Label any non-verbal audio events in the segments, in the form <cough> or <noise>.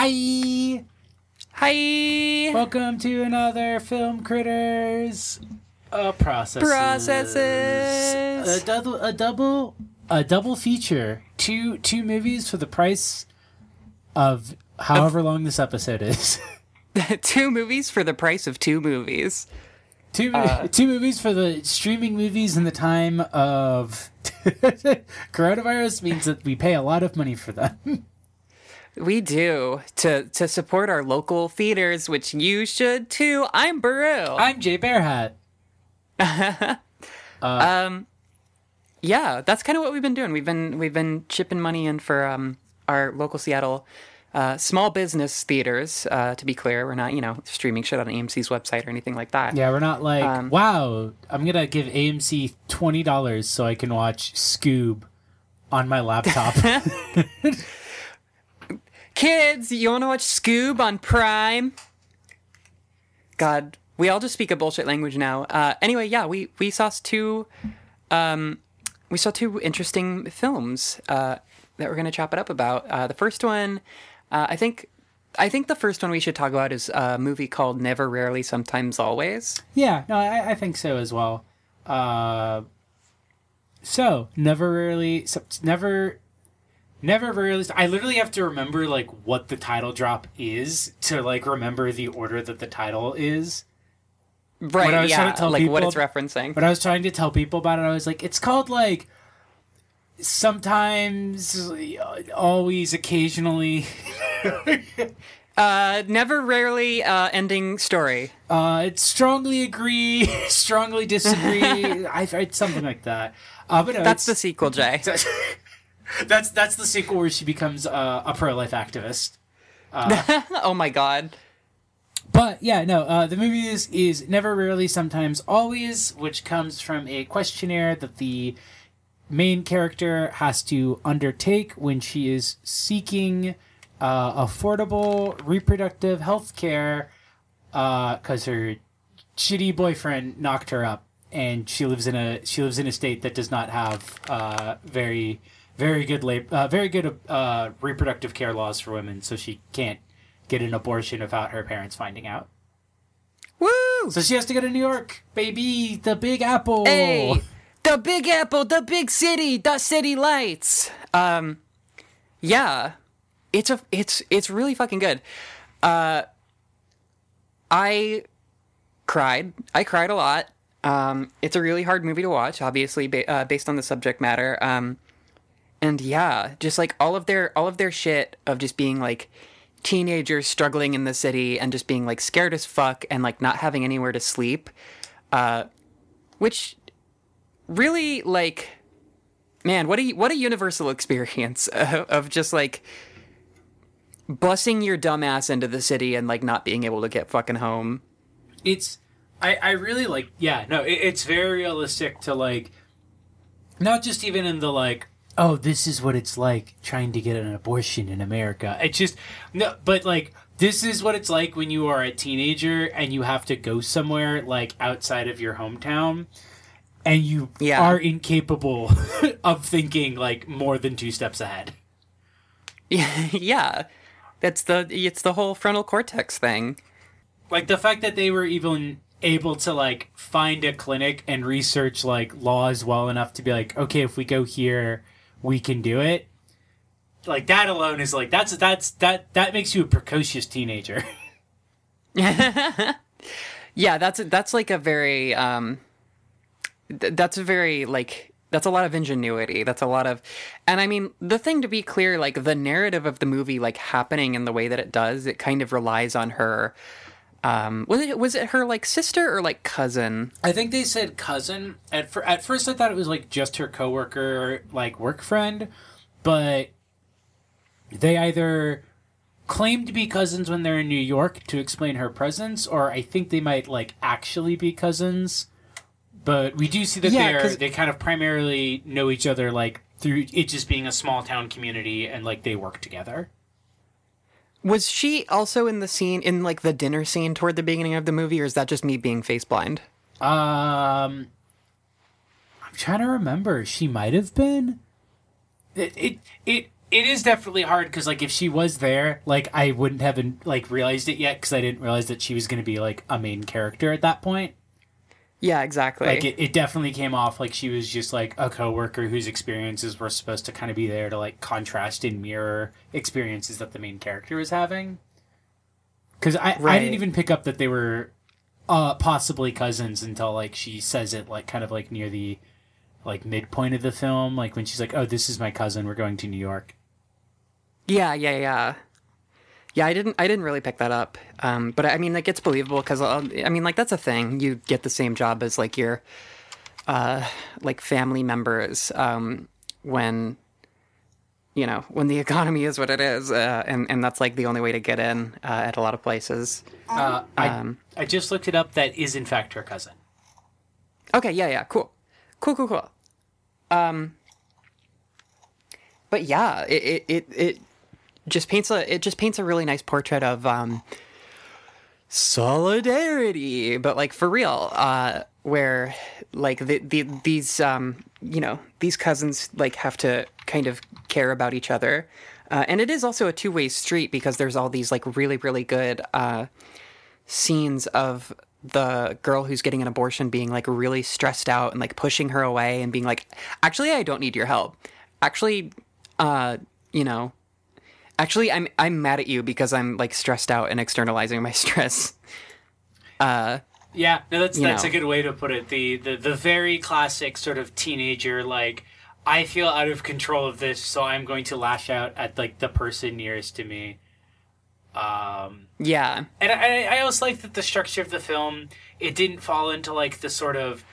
Hi! Hi. Welcome to another Film Critters uh, processes. Processes. A double, a double, a double feature. Two two movies for the price of however long this episode is. <laughs> <laughs> two movies for the price of two movies. Two, Uh, <laughs> two movies for the streaming movies in the time of coronavirus means that we pay a lot of money for them. We do to to support our local theaters, which you should too. I'm Baru. I'm Jay Bearhat. <laughs> um, yeah, that's kind of what we've been doing. We've been we've been chipping money in for um our local Seattle. Uh, small business theaters, uh, to be clear, we're not, you know, streaming shit on AMC's website or anything like that. Yeah, we're not like, Um, wow, I'm gonna give AMC twenty dollars so I can watch Scoob on my laptop. <laughs> <laughs> Kids, you want to watch Scoob on Prime? God, we all just speak a bullshit language now. Uh, anyway, yeah, we we saw two, um, we saw two interesting films uh, that we're gonna chop it up about. Uh, the first one, uh, I think, I think the first one we should talk about is a movie called Never, Rarely, Sometimes, Always. yeah, no, I, I think so as well. Uh, so never really, so- never, really. I literally have to remember like what the title drop is to like remember the order that the title is. Right? I was trying yeah, to tell like what it's referencing. But I was trying to tell people about it. I was like, it's called like sometimes, always, occasionally. <laughs> Uh, never, rarely, uh, ending story. Uh, it's strongly agree, <laughs> strongly disagree. <laughs> I, I something like that. Uh, but no, That's the sequel, Jay. That's that's the sequel where she becomes uh, a pro life activist. oh my god. But yeah, no. Uh, the movie is is never, rarely, sometimes, always, which comes from a questionnaire that the main character has to undertake when she is seeking uh, affordable reproductive health care because her shitty boyfriend knocked her up, and she lives in a she lives in a state that does not have uh, very very good lab- uh, very good uh, reproductive care laws for women, so she can't get an abortion without her parents finding out. Woo! So she has to go to New York, baby, the Big Apple. Hey, the Big Apple, the big city, the city lights. Um, yeah, it's a it's it's really fucking good. Uh, I cried. I cried a lot. Um, it's a really hard movie to watch, obviously, ba- uh, based on the subject matter. Um, and yeah, just like all of their all of their shit of just being like teenagers struggling in the city and just being like scared as fuck and like not having anywhere to sleep. Uh, which really like man what a what a universal <laughs> experience of, of just like busing your dumb ass into the city and like not being able to get fucking home it's I, I really like yeah no it, it's very realistic to like not just even in the like oh this is what it's like trying to get an abortion in america. It's just no but like this is what it's like when you are a teenager and you have to go somewhere like outside of your hometown and you Yeah. are incapable <laughs> of thinking like more than two steps ahead. <laughs> Yeah. That's the it's the whole frontal cortex thing. Like the fact that they were even able to like find a clinic and research like laws well enough to be like okay if we go here we can do it. Like that alone is like that's that's that that makes you a precocious teenager. <laughs> Yeah that's that's like a very um th- that's a very like that's a lot of ingenuity. That's a lot of and i mean the thing to be clear like the narrative of the movie like happening in the way that it does it kind of relies on her um was it was it her like sister or like cousin? I think they said cousin. At, fir- at first i thought it was like just her coworker like work friend but they either claim to be cousins when they're in new york to explain her presence or i think they might like actually be cousins. But we do see that Yeah, they're they kind of primarily know each other like through it just being a small town community and like they work together was she also in the scene in like the dinner scene toward the beginning of the movie or is that just me being face blind? Um i'm trying to remember. She might have been. It it, it it is definitely hard because like if she was there, like I wouldn't have like realized it yet because I didn't realize that she was going to be like a main character at that point. Yeah, exactly. Like it, it definitely came off like she was just like a coworker whose experiences were supposed to kind of be there to like contrast and mirror experiences that the main character was having. Because I, I didn't even pick up that they were uh, possibly cousins until like she says it like kind of like near the like midpoint of the film, like when she's like, "Oh, this is my cousin. We're going to New York." Yeah, yeah, yeah. Yeah, I didn't. I didn't really pick that up. Um, but I mean, like, it's believable because I mean, like, that's a thing. You get the same job as like your, uh, like family members um, when, you know, when the <laughs> economy is what it is, uh, and and that's like the only way to get in uh, at a lot of places. Uh, I Um, I just looked it up. That is in fact her cousin. Okay, yeah, yeah, cool, cool, cool, cool. Um, but yeah, it it it, it just paints a it just paints a really nice portrait of um solidarity, but like for real, uh, where like the, the these um you know these cousins like have to kind of care about each other. Uh, and it is also a two-way street because there's all these like really really good uh, scenes of the girl who's getting an abortion being like really stressed out and like pushing her away and being like actually i don't need your help actually uh you know actually i'm i'm mad at you because i'm like stressed out and externalizing my <laughs> stress Yeah, no, that's that's know. a good way to put it. The, the the very classic sort of teenager like I feel out of control of this, so I'm going to lash out at like the person nearest to me. Um, yeah and I, I also like that the structure of the film it didn't fall into like the sort of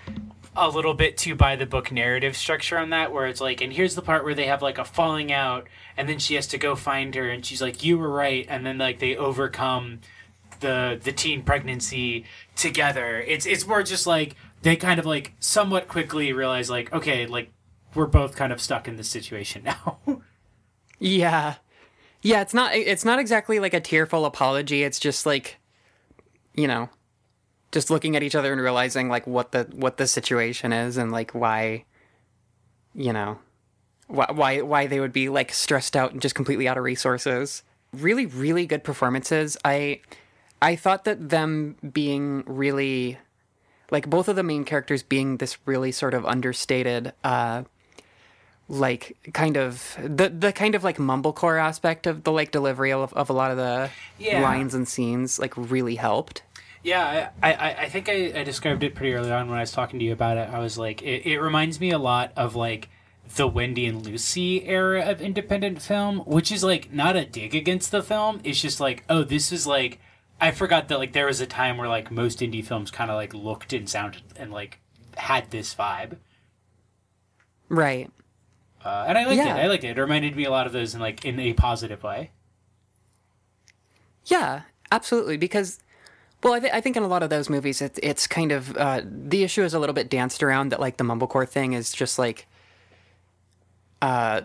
a little bit too by the book narrative structure on that where it's like and here's the part where they have like a falling out and then she has to go find her and she's like you were right and then like they overcome the the teen pregnancy together. It's it's more just like they kind of like somewhat quickly realize like okay like we're both kind of stuck in this situation <laughs> now. Yeah. Yeah it's not it's not exactly like a tearful apology. It's just like you know just looking at each other and realizing like what the what the situation is and like why you know why why why they would be like stressed out and just completely out of resources. Really really good performances. I i thought that them being really like both of the main characters being this really sort of understated uh like kind of the the kind of like mumblecore aspect of the like delivery of, of a lot of the Yeah. lines and scenes like really helped Yeah, I, I, I think I, I described it pretty early on when I was talking to you about it. I was like, it, it reminds me a lot of like the Wendy and Lucy era of independent film, which is like not a dig against the film. It's just like, oh, this is like, I forgot that like there was a time where like most indie films kind of like looked and sounded and like had this vibe. right Uh, and I liked Yeah. it. I liked it. It reminded me a lot of those in like in a positive way. Yeah, absolutely. Because, well, I, th- I think in a lot of those movies, it's it's kind of uh, the issue is a little bit danced around that like the mumblecore thing is just like, uh,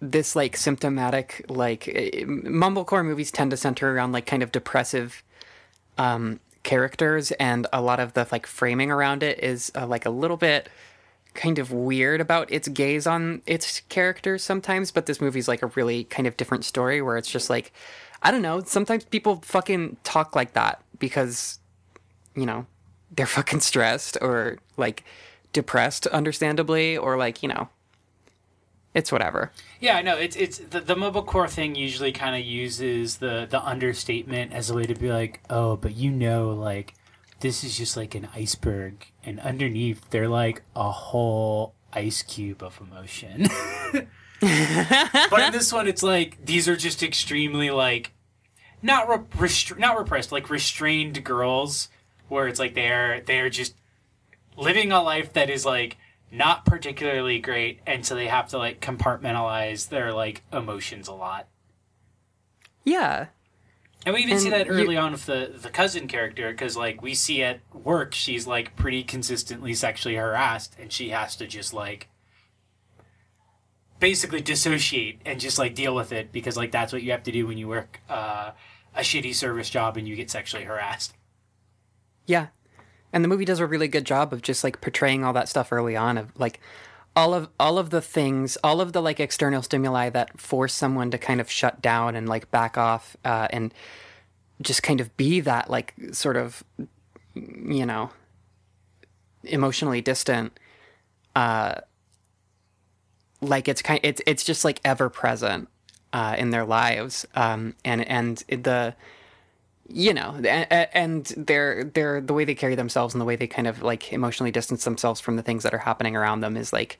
this like symptomatic like eh, mumblecore movies tend to center around like kind of depressive, um, characters, and a lot of the like framing around it is uh, like a little bit kind of weird about its gaze on its characters sometimes, but this movie's like a really kind of different story where it's just like, I don't know, sometimes people fucking talk like that because, you know, they're <laughs> fucking stressed or like depressed, understandably, or like, you know, it's whatever. Yeah, I know. It's it's the the mumblecore thing usually kind of uses the the understatement as a way to be like, oh, but you know, like this is just like an iceberg, and underneath they're like a whole ice cube of emotion. <laughs> but in this one, it's like these are just extremely like not re- not repressed, like restrained girls, where it's like they're they're just living a life that is like not particularly great and so they have to like compartmentalize their like emotions a lot Yeah. and we even see And that you- early on with the the cousin character because like we see at work she's like pretty consistently sexually harassed and she has to just like basically dissociate and just like deal with it because like that's what you have to do when you work uh, a shitty service job and you get sexually harassed Yeah. And the movie does a really good job of just like portraying all that stuff early on of like all of all of the things, all of the like external stimuli that force someone to kind of shut down and like back off uh, and just kind of be that like sort of you know emotionally distant uh like it's kind it's it's just like ever present uh in their lives. Um and and the you know and, and they're they're the way they carry themselves and the way they kind of like emotionally distance themselves from the things that are happening around them is like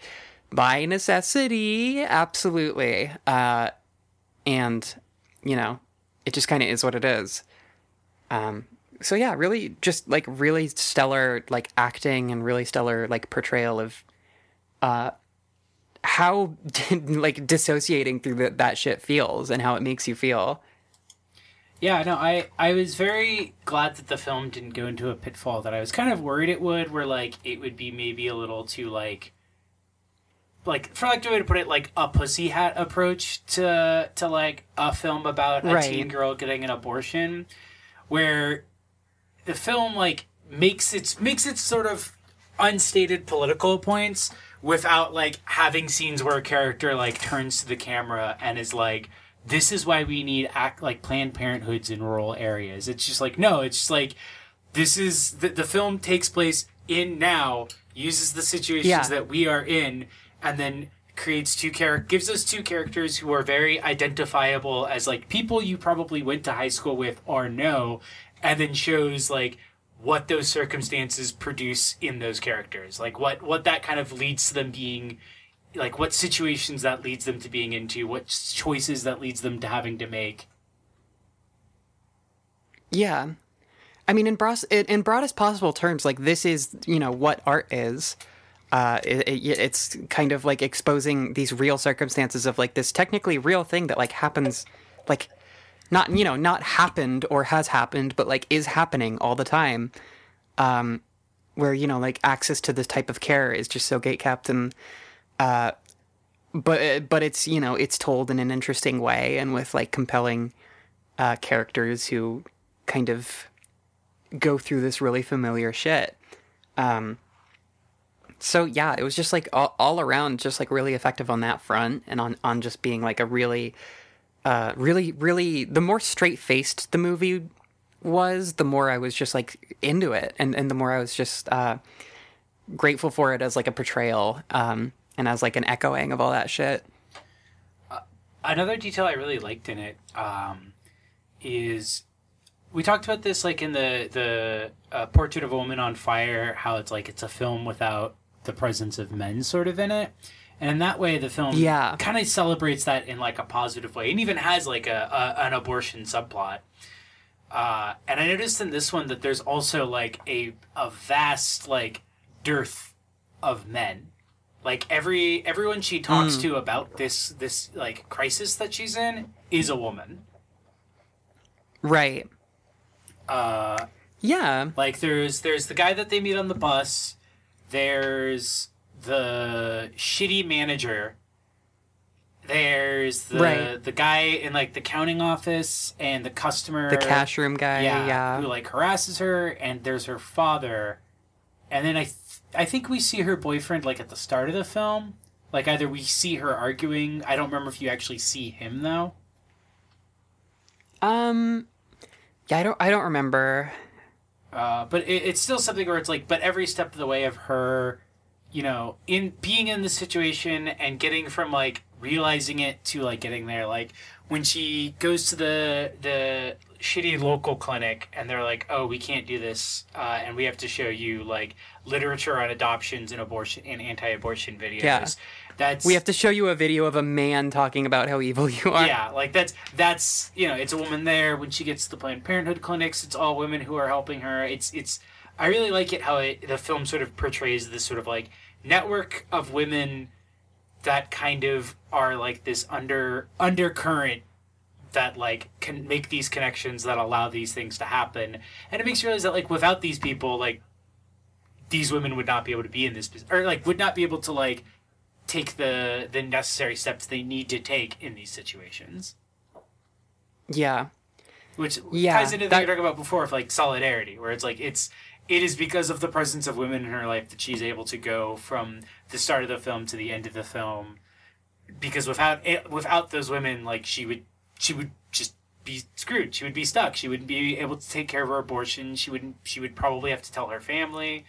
by necessity absolutely. Uh and you know it just kind of is what it is. Um so yeah really just like really stellar like acting and really stellar like portrayal of uh how <laughs> like dissociating through the, that shit feels and how it makes you feel Yeah, no, I I was very glad that the film didn't go into a pitfall that I was kind of worried it would, where like it would be maybe a little too like like for like the way to put it, like a pussy hat approach to to like a film about a Right. teen girl getting an abortion, where the film like makes its makes its sort of unstated political points without like having scenes where a character like turns to the camera and is like this is why we need act like planned parenthoods in rural areas it's just like no it's just like this is the, the film takes place in now uses the situations Yeah. that we are in and then creates two characters gives us two characters who are very identifiable as like people you probably went to high school with or know and then shows like what those circumstances produce in those characters. Like what what that kind of leads to them being like what situations that leads them to being into what choices that leads them to having to make. Yeah, I mean, in broad in broadest possible terms, like this is you know what art is. Uh, it, it, it's kind of like exposing these real circumstances of like this technically real thing that like happens, like not you know not happened or has happened, but like is happening all the time. Um, where you know like access to this type of care is just so gatekept and uh, but but it's you know it's told in an interesting way and with like compelling uh, characters who kind of go through this really familiar shit. Um, so yeah, it was just like all, all around, just like really effective on that front, and on on just being like a really, uh, really, really. The more straight faced the movie was, the more I was just like into it, and and the more I was just uh, grateful for it as like a portrayal, um, and as like an echoing of all that shit. another detail I really liked in it um, is we talked about this like in the the uh, Portrait of a Woman on Fire, how it's like it's a film without the presence of men sort of in it. And that way, the film Yeah. kind of celebrates that in like a positive way, and even has like a, a an abortion subplot. Uh, and I noticed in this one that there's also like a a vast like dearth of men. Like every everyone she talks to about this this like crisis that she's in is a woman. Right. Uh, Yeah. like there's there's the guy that they meet on the bus. There's the shitty manager. There's the Right. the guy in like the counting office and the customer The cash room guy. yeah, Yeah. who like harasses her and there's her father. And then I th- I think we see her boyfriend like at the start of the film. Like either we see her arguing, I don't remember if you actually see him though. Um. Yeah, I don't. I don't remember. Uh, but it, it's still something where it's like, but every step of the way of her, you know, in being in the situation and getting from like realizing it to like getting there, like when she goes to the the shitty local clinic and they're like, oh, we can't do this, uh, and we have to show you like literature on adoptions and abortion and anti-abortion videos. Yeah. That's We have to show you a video of a man talking about how evil you are. yeah, like that's that's you know, it's a woman there when she gets to the Planned Parenthood clinics. It's all women who are helping her. It's it's. I really like it how it, the film sort of portrays this sort of like network of women that kind of are like this under undercurrent that like can make these connections that allow these things to happen, and it makes you realize that like without these people, like these women would not be able to be in this or like would not be able to like take the the necessary steps they need to take in these situations. Yeah. which Yeah, ties into the that- thing we talked about before of like solidarity, where it's like it's it is because of the presence of women in her life that she's able to go from the start of the film to the end of the film. Because without it, without those women, like she would she would just be screwed. She would be stuck. She wouldn't be able to take care of her abortion. She wouldn't. She would probably have to tell her family.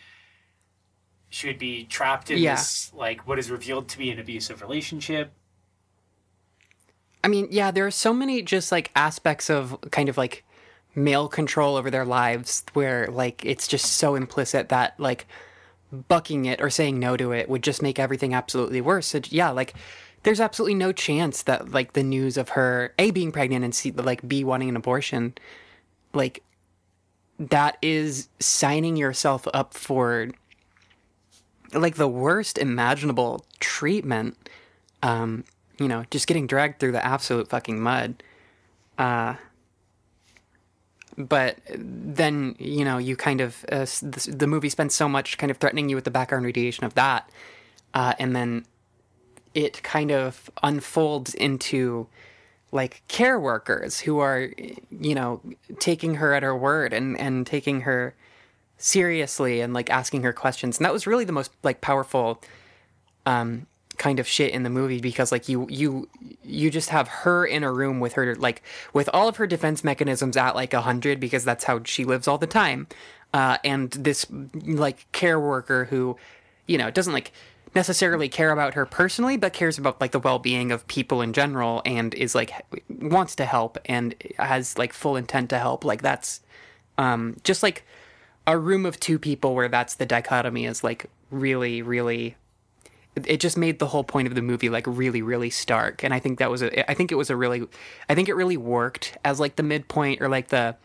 She would be trapped in Yeah. this like what is revealed to be an abusive relationship. I mean, yeah, there are so many just like aspects of kind of like male control over their lives where like it's just so implicit that like bucking it or saying no to it would just make everything absolutely worse. So, yeah, like there's absolutely no chance that like the news of her a being pregnant and c like b wanting an abortion like that is signing yourself up for like the worst imaginable treatment um you know just getting dragged through the absolute fucking mud uh but then you know you kind of uh, the, the movie spends so much kind of threatening you with the background radiation of that uh, and then it kind of unfolds into like care workers who are you know taking her at her word and and taking her seriously and like asking her questions. And that was really the most like powerful um kind of shit in the movie because like you you you just have her in a room with her like with all of her defense mechanisms at like a 100 because that's how she lives all the time. Uh and this like care worker who you know doesn't like necessarily care about her personally but cares about like the well-being of people in general and is like wants to help and has like full intent to help. Like that's um just like a room of two people where that's the dichotomy is like really really it- just made the whole point of the movie like really really stark. And i think that was a i think it was a really i think it really worked as like the midpoint or like the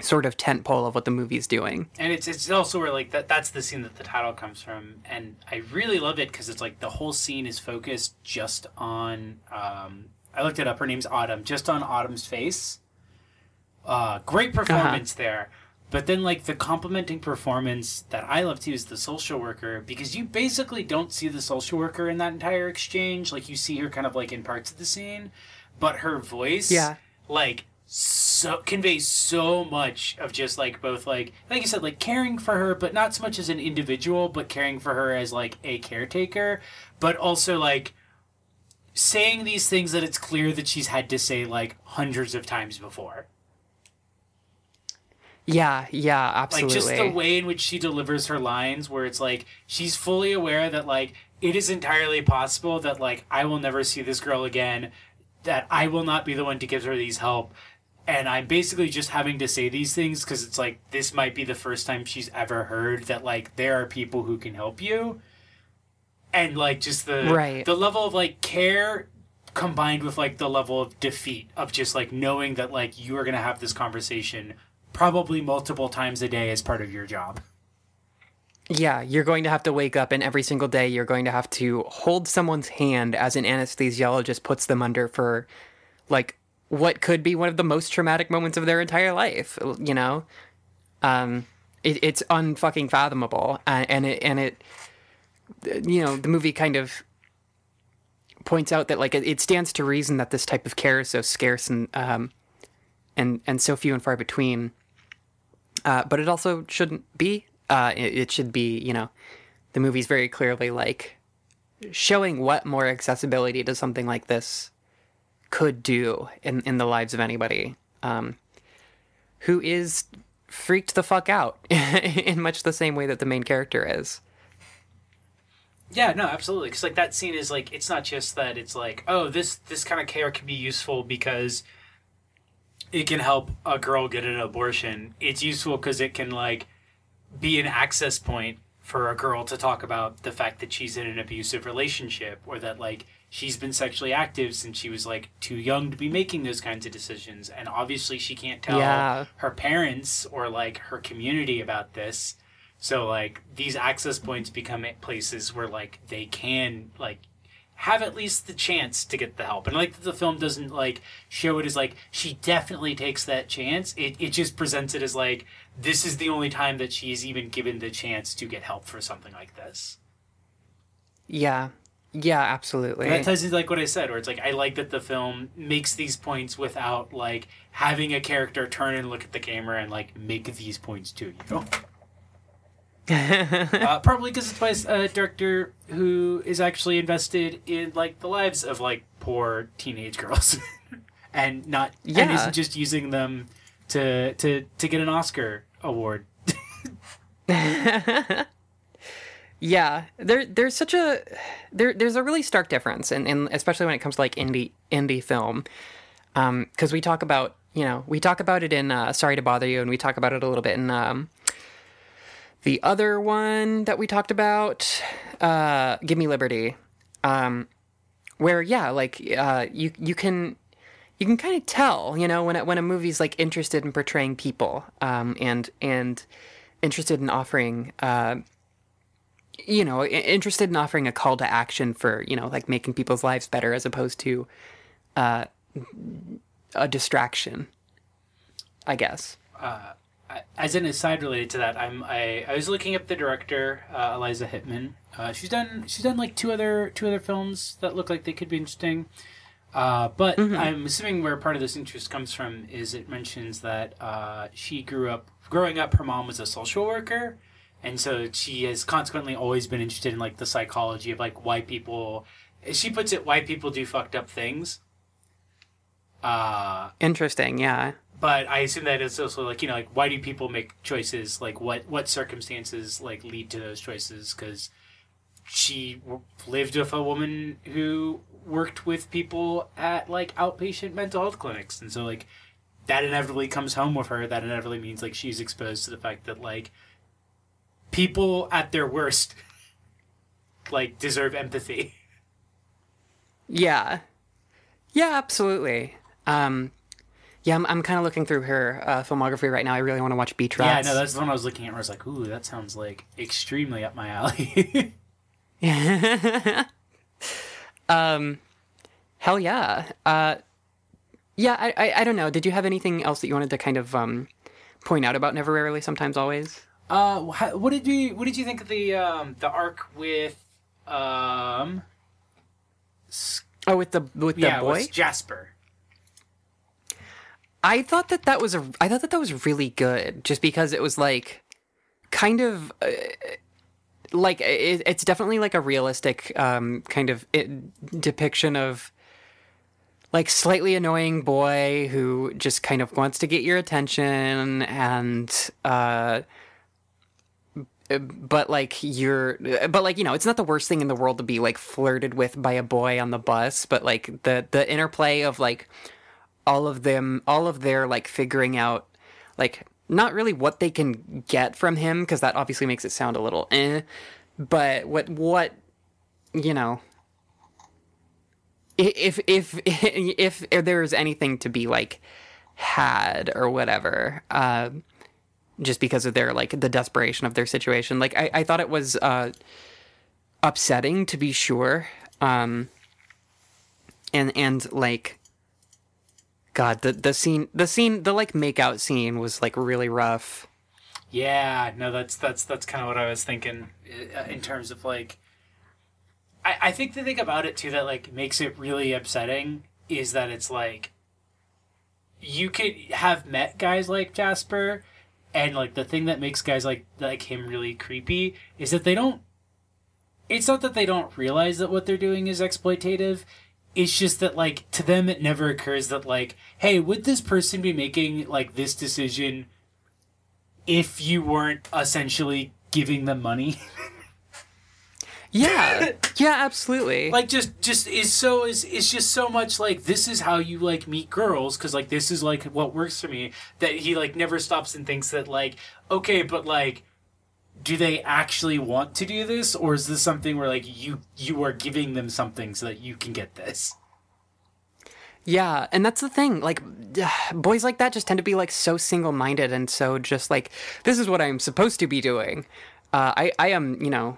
sort of tent pole of what the movie's doing. And it's it's also where like that that's the scene that the title comes from. And i really love it because it's like the whole scene is focused just on um i looked it up. Her name's autumn. Just on autumn's face. Uh great performance there but then like the complimenting performance that i love too is the social worker because you basically don't see the social worker in that entire exchange. Like you see her kind of like in parts of the scene but her voice Yeah. like so conveys so much of just like both like like you said like caring for her but not so much as an individual but caring for her as like a caretaker. But also like saying these things that it's clear that she's had to say like hundreds of times before yeah yeah absolutely like just the way in which she delivers her lines where it's like she's fully aware that like it is entirely possible that like i will never see this girl again that i will not be the one to give her these help and i'm basically just having to say these things because it's like this might be the first time she's ever heard that like there are people who can help you and like just the Right. the level of like care combined with like the level of defeat of just like knowing that like you are going to have this conversation probably multiple times a day as part of your job Yeah, you're going to have to wake up, and every single day you're going to have to hold someone's hand as an anesthesiologist puts them under for, like, what could be one of the most traumatic moments of their entire life. You know, um, it, it's unfucking fathomable, uh, and it and it, you know, the movie kind of points out that like it, it stands to reason that this type of care is so scarce and um, and and so few and far between uh, but it also shouldn't be. Uh, it, it should be, you know, the movie's very clearly like showing what more accessibility to something like this could do in, in the lives of anybody um, who is freaked the fuck out <laughs> in much the same way that the main character is. Yeah, no, absolutely. Because like that scene is like it's not just that it's like oh this this kind of care can be useful because it can help a girl get an abortion. It's useful because it can like be an access point for a girl to talk about the fact that she's in an abusive relationship or that like she's been sexually active since she was like too young to be making those kinds of decisions and obviously she can't tell Yeah. her parents or like her community about this so like these access points become places where like they can like have at least the chance to get the help. And like the film doesn't like show it as like she definitely takes that chance. It it just presents it as like this is the only time that she's even given the chance to get help for something like this. Yeah. yeah, absolutely. That ties into like what I said, where it's like I like that the film makes these points without like having a character turn and look at the camera and like make these points to you. Oh. <laughs> uh, probably because it's by a director who is actually invested in like the lives of like poor teenage girls, <laughs> and not and isn't just using them to to to get an Oscar award. <laughs> Yeah, there there's such a there there's a really stark difference, and, and especially when it comes to like indie indie film, because we talk about you know we talk about it in uh, Sorry to Bother You, and we talk about it a little bit in um, the other one that we talked about, uh, Give Me Liberty, um, where yeah, like uh, you you can you can kind of tell, you know, when it, when a movie's like interested in portraying people, um, and and interested in offering. Uh, you know, interested in offering a call to action for, you know, like making people's lives better as opposed to uh, a distraction, I guess. As an aside related to that, I'm I, I was looking up the director uh, Eliza Hittman. Uh, she's done she's done like two other two other films that look like they could be interesting. Uh, but I'm assuming where part of this interest comes from is it mentions that uh, she grew up growing up. Her mom was a social worker, and so she has consequently always been interested in like the psychology of like why people. as She puts it, why people do fucked up things. Uh, Interesting, yeah. But I assume that it's also like you know like why do people make choices? Like what what circumstances like lead to those choices? Because she w- lived with a woman who worked with people at like outpatient mental health clinics. And so like that inevitably comes home with her. That inevitably means like she's exposed to the fact that like people at their worst <laughs> like deserve empathy. Yeah. Yeah, absolutely. Um, yeah, I'm, I'm kind of looking through her uh, filmography right now. I really want to watch Beach yeah Rats. no that's the one i was looking at where i was like ooh that sounds like extremely up my alley <laughs> <laughs> um, hell yeah. Uh, yeah, I, I, I don't know. Did you have anything else that you wanted to kind of um, point out about Never Rarely, Sometimes Always? Uh, what did you what did you think of the um the arc with um Oh, with the with the yeah boy. with Jasper? I thought that that was a I thought that that was really good just because it was like kind of uh, like it, it's definitely like a realistic um kind of it, depiction of like slightly annoying boy who just kind of wants to get your attention and uh but like you're but like you know it's not the worst thing in the world to be like flirted with by a boy on the bus but like the the interplay of like all of them all of their like figuring out like not really what they can get from him because that obviously makes it sound a little eh but what what you know if if <laughs> if, if there's anything to be like had or whatever uh just because of their like the desperation of their situation. Like i, I thought it was uh upsetting to be sure um and and like god the the scene the scene the like make out scene was like really rough Yeah, no, that's that's that's kind of what I was thinking uh, in terms of like. I I think the thing about it too that like makes it really upsetting is that it's like. You could have met guys like Jasper, and like the thing that makes guys like like him really creepy is that they don't. It's not that they don't realize that what they're doing is exploitative. It's just that like to them it never occurs that like, hey, would this person be making like this decision if you weren't essentially giving them money? <laughs> Yeah. Yeah absolutely. Like just just is so is is just so much like this is how you like meet girls because like this is like what works for me that he like never stops and thinks that like okay but like do they actually want to do this or is this something where like you you are giving them something so that you can get this Yeah, and that's the thing. Like, <sighs> boys like that just tend to be like so single-minded and so just like this is what I'm supposed to be doing. Uh, I I am you know,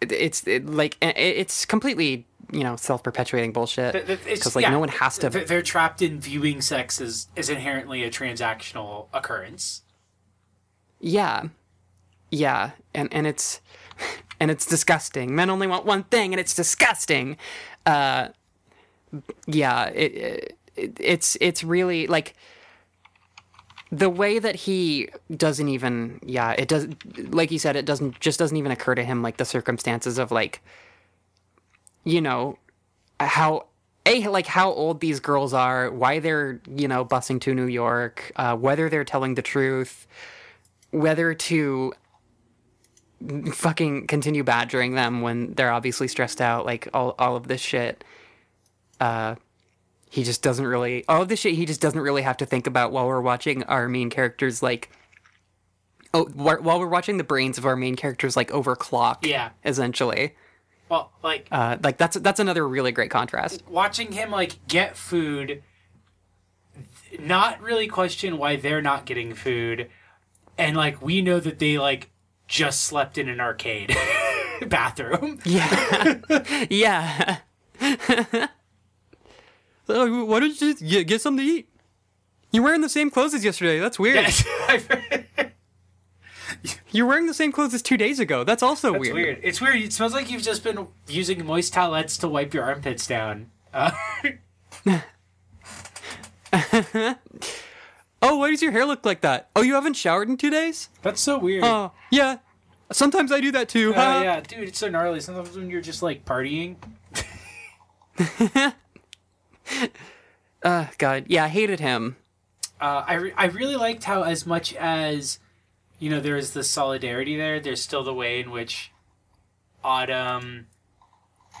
it, it's it, like it, it's completely you know self-perpetuating bullshit Th- th- it's- because like yeah, no one has to. they're trapped in viewing sex as as inherently a transactional occurrence Yeah, yeah, and and it's <laughs> and it's disgusting. Men only want one thing, and it's disgusting. Uh, yeah, it, it it's it's really like the way that he doesn't even yeah it does like you said it doesn't just doesn't even occur to him like the circumstances of like you know how a like how old these girls are why they're you know busing to new york uh, whether they're telling the truth whether to fucking continue badgering them when they're obviously stressed out like all, all of this shit. Uh he just doesn't really all of this shit he just doesn't really have to think about while we're watching our main characters like oh wh- while we're watching the brains of our main characters like overclock Yeah. essentially. Well, like uh like that's that's another really great contrast. Watching him like get food, not really question why they're not getting food, and like we know that they like just slept in an arcade <laughs> bathroom. yeah <laughs> yeah <laughs> why don't you just get, something to eat you're wearing the same clothes as yesterday that's weird you're wearing the same clothes as two days ago that's also It's weird. weird. It's weird. It smells like you've just been using moist towelettes to wipe your armpits down. Uh, oh why does your hair look like that oh you haven't showered in two days that's so weird. oh yeah sometimes i do that too Uh, haha. yeah, dude, it's so gnarly. Sometimes when you're just like partying, <laughs> Uh, God, yeah, I hated him. uh, I, re- I really liked how as much as you know there is the solidarity there there's still the way in which autumn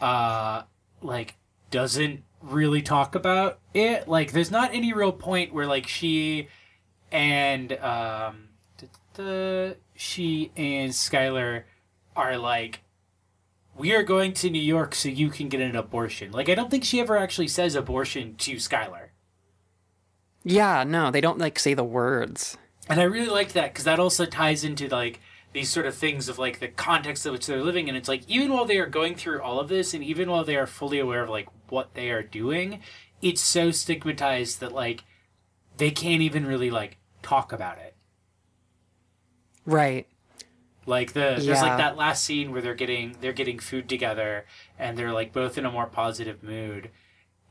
uh like doesn't really talk about it like there's not any real point where like she and um the she and skylar are like we are going to new york so you can get an abortion like i don't think she ever actually says abortion to skylar Yeah, no, they don't like say the words. and I really liked that because that also ties into like these sort of things of like the context of which they're living in. It's like even while they are going through all of this, and even while they are fully aware of like what they are doing, it's so stigmatized that like they can't even really like talk about it. Right. Like the there's like that last scene where they're getting they're getting food together and they're like both in a more positive mood,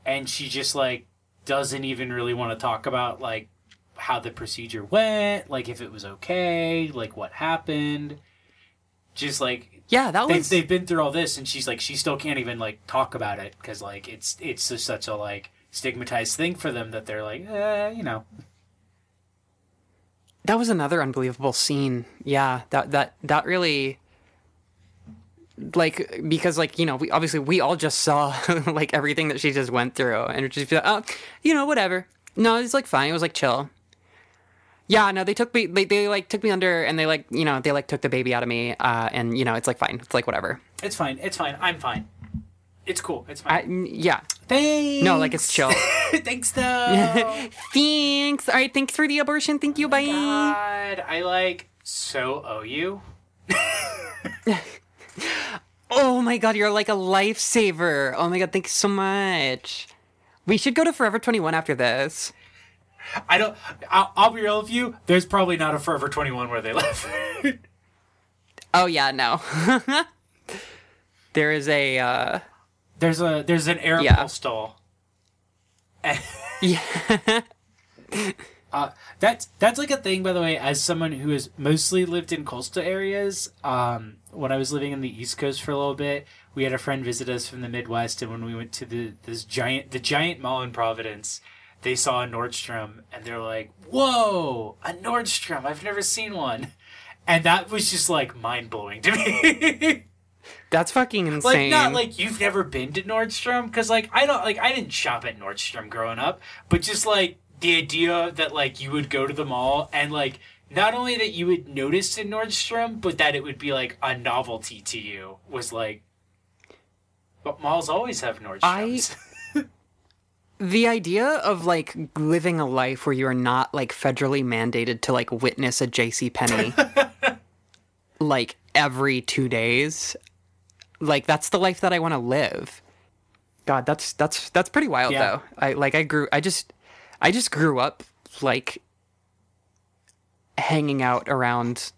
and she just like doesn't even really want to talk about like how the procedure went, like if it was okay, like what happened. Just like Yeah, that they've, was. they've been through all this, and she's like she still can't even like talk about it because like it's it's just such a like stigmatized thing for them that they're like eh, you know that was another unbelievable scene. Yeah, that that that really. Like because like you know we obviously we all just saw <laughs> like everything that she just went through and be like oh you know whatever no it's like fine it was like chill yeah no they took me they, they like took me under and they like you know they like took the baby out of me uh and you know it's like fine it's like whatever it's fine it's fine I'm fine it's cool it's I, fine yeah thanks no like it's chill <laughs> thanks though <laughs> Thanks. All right, thanks for the abortion. Thank you. Bye. God, I like so owe you. <laughs> Oh my god, you're like a lifesaver. Oh my god, thanks so much. We should go to Forever 21 after this. I don't. I'll, I'll be real with you. There's probably not a Forever 21 where they <laughs> live. Oh yeah, no. <laughs> there is a uh there's a there's an air Yeah. stall. yeah. <laughs> Uh, that's that's like a thing, by the way. As someone who has mostly lived in coastal areas, um, when I was living in the East Coast for a little bit, we had a friend visit us from the Midwest, and when we went to the this giant the giant mall in Providence, they saw a Nordstrom, and they're like, "Whoa, a Nordstrom! I've never seen one," and that was just like mind blowing to me. <laughs> That's fucking insane. like not like you've never been to Nordstrom because like I don't like I didn't shop at Nordstrom growing up, but just like the idea that like you would go to the mall and like not only that you would notice in Nordstrom, but that it would be like a novelty to you was like. But malls always have Nordstroms. <laughs> the idea of like living a life where you are not like federally mandated to like witness a JC Penney <laughs> like every 2 days like that's the life that I want to live. God, that's that's that's pretty wild Yeah. though. I like I grew I just I just grew up like hanging out around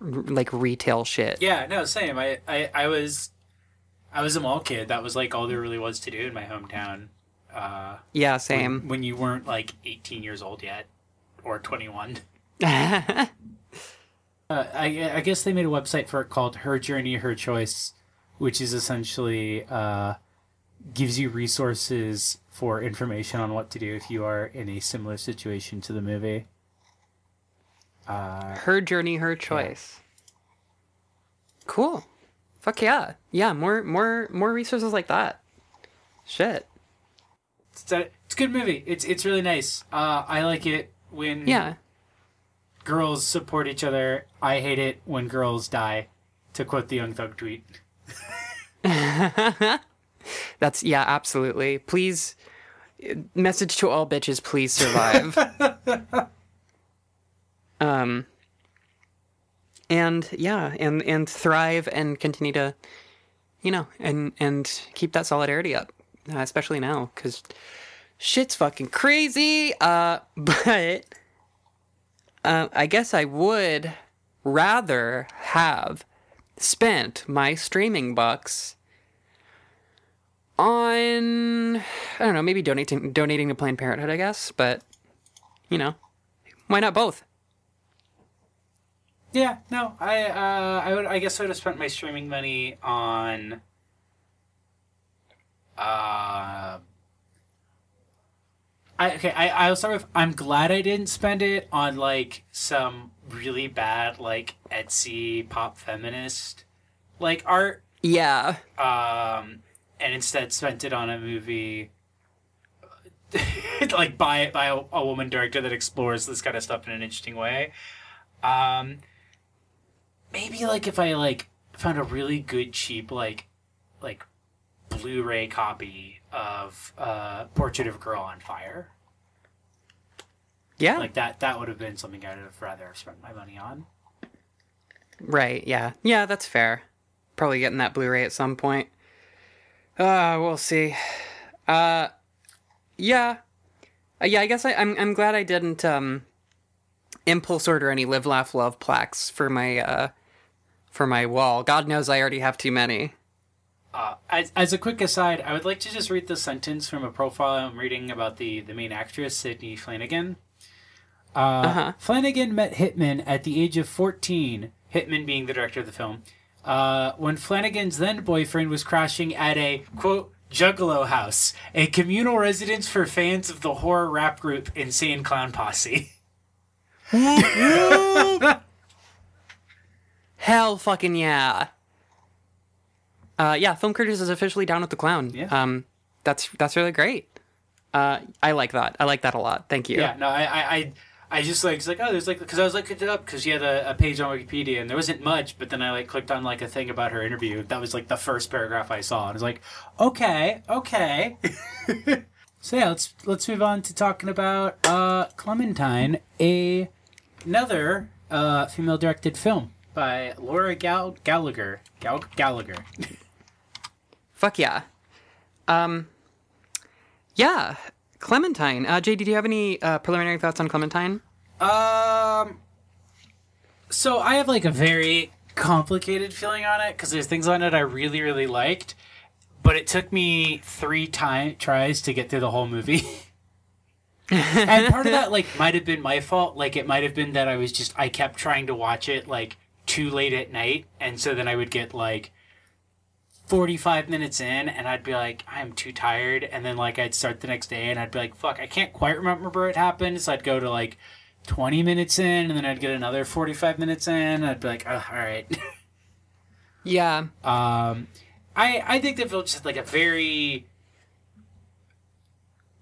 like retail shit. Yeah, no, same. I, I, I was, I was a mall kid. That was like all there really was to do in my hometown. Uh, Yeah, same. when you weren't like 18 years old yet, or 21. <laughs> Uh, I, I guess they made a website for it called Her Journey, Her Choice, which is essentially uh, gives you resources for information on what to do if you are in a similar situation to the movie. Uh, her journey, her choice. Cool. Fuck yeah. Yeah, more more more resources like that. Shit. It's, a, it's a good movie. It's it's really nice. Uh, I like it when Yeah. girls support each other. I hate it when girls die. To quote the Young Thug tweet. <laughs> That's yeah, absolutely. Please message to all bitches, please survive. <laughs> um and yeah, and and thrive and continue to you know, and and keep that solidarity up, uh, especially now cuz shit's fucking crazy. Uh <laughs> but uh, I guess I would rather have spent my streaming bucks on I don't know, maybe donating donating to Planned Parenthood, I guess, but you know, why not both? Yeah, no, I uh, I would I guess I would have spent my streaming money on uh I okay, I I'll start with I'm glad I didn't spend it on like some really bad like Etsy pop feminist like art Yeah. um and instead spent it on a movie <laughs> like by by a, a woman director that explores this kind of stuff in an interesting way um maybe like if i like found a really good cheap like like blu-ray copy of uh portrait of a girl on fire Yeah. like that that would have been something i'd have rather spent my money on right, yeah. Yeah, that's fair. Probably getting that Blu-ray at some point. Uh, we'll see. Uh yeah. Uh, yeah, I guess I, I'm I'm glad I didn't um impulse order any live laugh love plaques for my uh for my wall. God knows I already have too many. Uh, as, as a quick aside, I would like to just read the sentence from a profile I'm reading about the, the main actress, Sidney Flanigan. Uh, Uh-huh. Flanigan met Hittman at the age of 14, Hittman being the director of the film, uh, when Flanigan's then boyfriend was crashing at a, quote, Juggalo House, a communal residence for fans of the horror rap group Insane Clown Posse. <laughs> Hell fucking yeah. Uh, yeah, Film Critters is officially down with the clown. Yeah. Um, that's that's really great. Uh, I like that. I like that a lot. Thank you. Yeah, no, I, I, I, I just like, it's like, oh, there's like, because I was looking it up because she had a, a page on Wikipedia and there wasn't much, but then I like clicked on like a thing about her interview. That was like the first paragraph I saw, and I was like, okay, okay. <laughs> so yeah, let's let's move on to talking about uh, Clementine, a another uh, female-directed film by Laura Gal- Gallagher. Gal- Gallagher. <laughs> Fuck yeah. Um, yeah. Clementine. Uh, JD, do you have any uh, preliminary thoughts on Clementine? Um. So I have like a very complicated feeling on it because there's things on it I really really liked, but it took me three time tries to get through the whole movie. <laughs> and part of that like <laughs> might have been my fault. Like it might have been that I was just I kept trying to watch it like too late at night, and so then I would get like. 45 minutes in and I'd be like I'm too tired. And then like I'd start the next day and I'd be like fuck I can't quite remember where it happened. So I'd go to like 20 minutes in and then I'd get another 45 minutes in and I'd be like oh, all right <laughs> Yeah. um I I think the film just had like a very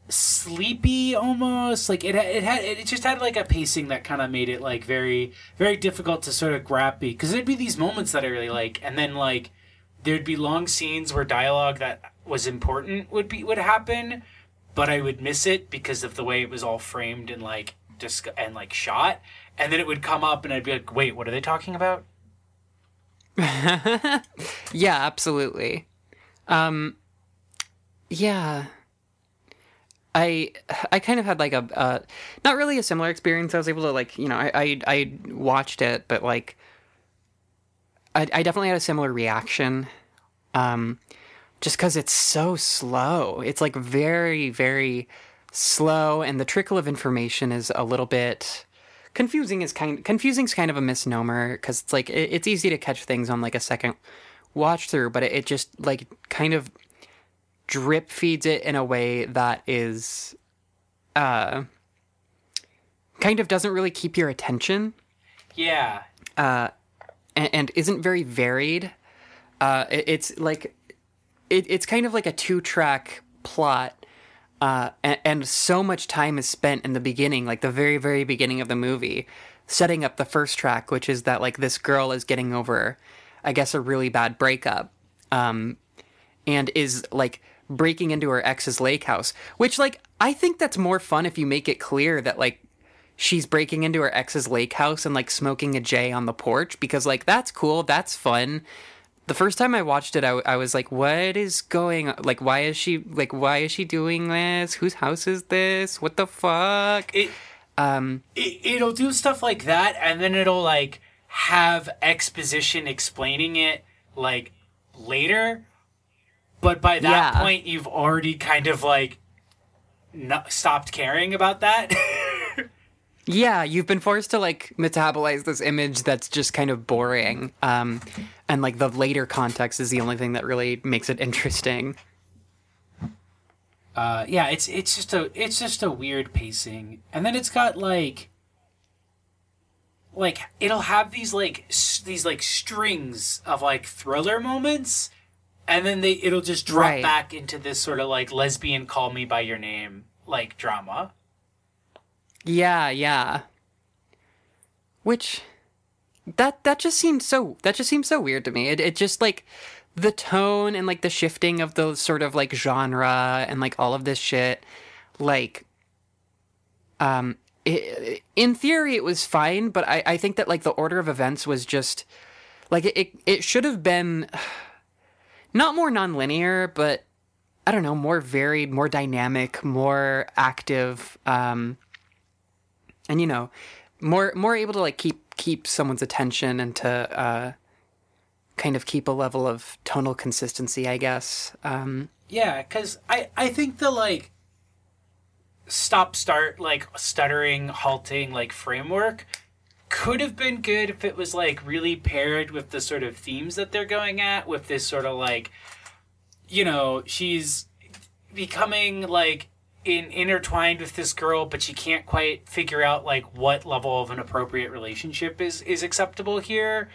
sleepy almost. Like it it had it just had like a pacing that kind of made it like very very difficult to sort of grab because there'd be these moments that I really like and then like there'd be long scenes where dialogue that was important would be would happen but I would miss it because of the way it was all framed and like disc- and like shot and then it would come up and I'd be like wait what are they talking about <laughs> Yeah, absolutely. Um, yeah. I I kind of had like a uh, not really a similar experience. I was able to like you know I I, I watched it, but like I, I definitely had a similar reaction. Um, just because it's so slow. It's like very, very slow, and the trickle of information is a little bit confusing. Is kind confusing is kind of a misnomer because it's like it, it's easy to catch things on like a second watch through, but it, it just like kind of drip feeds it in a way that is uh kind of doesn't really keep your attention Yeah. And, and isn't very varied. Uh, it- it's like it, it's kind of like a two track plot, uh, and, and so much time is spent in the beginning, like the very very beginning of the movie, setting up the first track, which is that like this girl is getting over, I guess, a really bad breakup, um, and is like breaking into her ex's lake house, which like I think that's more fun if you make it clear that like she's breaking into her ex's lake house and like smoking a J on the porch because like that's cool, that's fun. The first time I watched it, I, I was like, "What is going? on? Like, why is she like? Why is she doing this? Whose house is this? What the fuck?" It, um, it, it'll do stuff like that, and then it'll like have exposition explaining it like later. But by that Yeah. point, you've already kind of like not stopped caring about that. <laughs> Yeah, you've been forced to like metabolize this image that's just kind of boring. Um, and like the later context is the only thing that really makes it interesting. uh, yeah, it's it's just a it's just a weird pacing, and then it's got like like it'll have these like s- these like strings of like thriller moments, and then they it'll just drop Right. back into this sort of like lesbian call me by your name like drama. Yeah, yeah. Which that that just seemed so that just seems so weird to me. It it just like the tone and like the shifting of the sort of like genre and like all of this shit like um it, in theory it was fine, but I I think that like the order of events was just like it it, it should have been <sighs> not more nonlinear, but I don't know, more varied, more dynamic, more active. Um, and you know more more able to like keep keep someone's attention and to uh kind of keep a level of tonal consistency i guess. Um Yeah, because I I think the like stop start like stuttering halting like framework could have been good if it was like really paired with the sort of themes that they're going at with this sort of like you know she's becoming like in intertwined with this girl but she can't quite figure out like what level of an appropriate relationship is is acceptable here.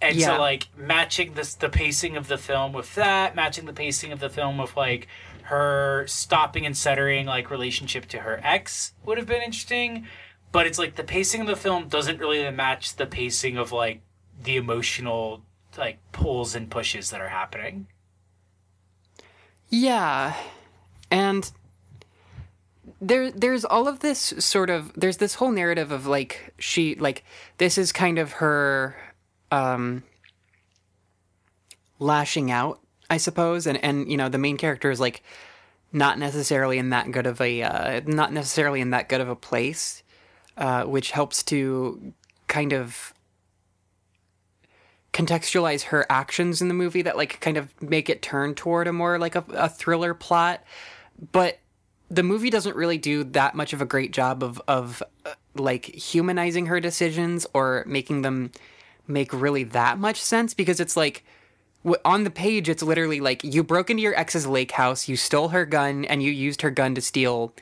And Yeah. so like matching this the pacing of the film with that matching the pacing of the film with like her stopping and centering like relationship to her ex would have been interesting. But it's like the pacing of the film doesn't really match the pacing of like the emotional like pulls and pushes that are happening. Yeah. And there there's all of this sort of there's this whole narrative of like she like this is kind of her um lashing out i suppose. And and you know the main character is like not necessarily in that good of a uh, not necessarily in that good of a place uh, which helps to kind of contextualize her actions in the movie that like kind of make it turn toward a more like a, a thriller plot. But the movie doesn't really do that much of a great job of of uh, like humanizing her decisions or making them make really that much sense because it's like on the page it's literally like you broke into your ex's lake house you stole her gun and you used her gun to steal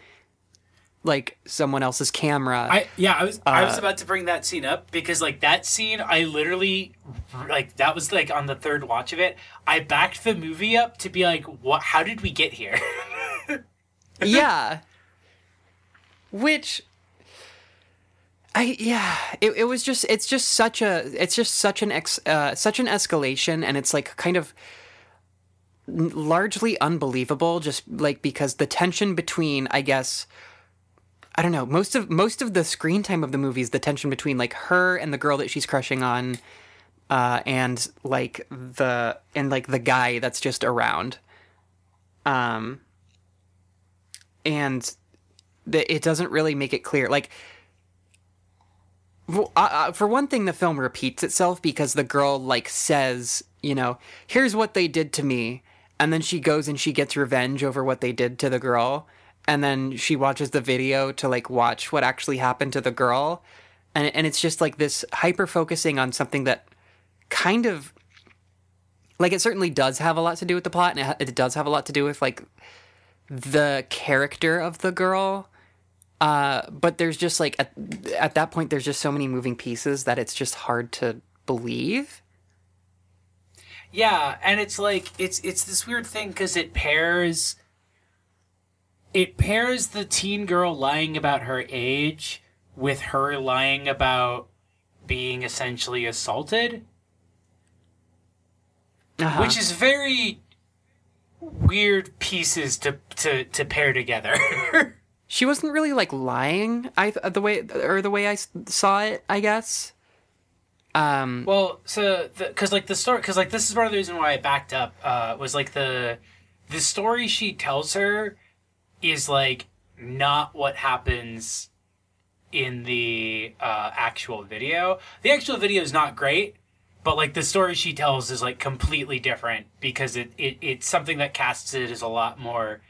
like someone else's camera I yeah, I was I was about to bring that scene up because like that scene, I literally like that was like on the third watch of it. I backed the movie up to be like, what? How did we get here? <laughs> yeah. Which I yeah, it, it was just it's just such a it's just such an ex uh, such an escalation and it's like kind of largely unbelievable just like because the tension between I guess I don't know most of most of the screen time of the movie is the tension between like her and the girl that she's crushing on uh and like the and like the guy that's just around um and that it doesn't really make it clear. Like for one thing, the film repeats itself because the girl like says, you know, here's what they did to me, and then she goes and she gets revenge over what they did to the girl, and then she watches the video to like watch what actually happened to the girl, and and it's just like this hyper focusing on something that kind of like it certainly does have a lot to do with the plot, and it, it does have a lot to do with like the character of the girl uh, but there's just like at, at that point there's just so many moving pieces that it's just hard to believe Yeah, and it's like it's it's this weird thing because it pairs it pairs the teen girl lying about her age with her lying about being essentially assaulted, Uh-huh. which is very weird pieces to to to pair together. <laughs> she wasn't really like lying i the way or the way I saw it i guess um Well, so because like the story, because like this is part of the reason why I backed up uh, was like the the story she tells her is like not what happens in the uh, actual video. The actual video is not great, but like the story she tells is like completely different because it, it it's something that casts it as a lot more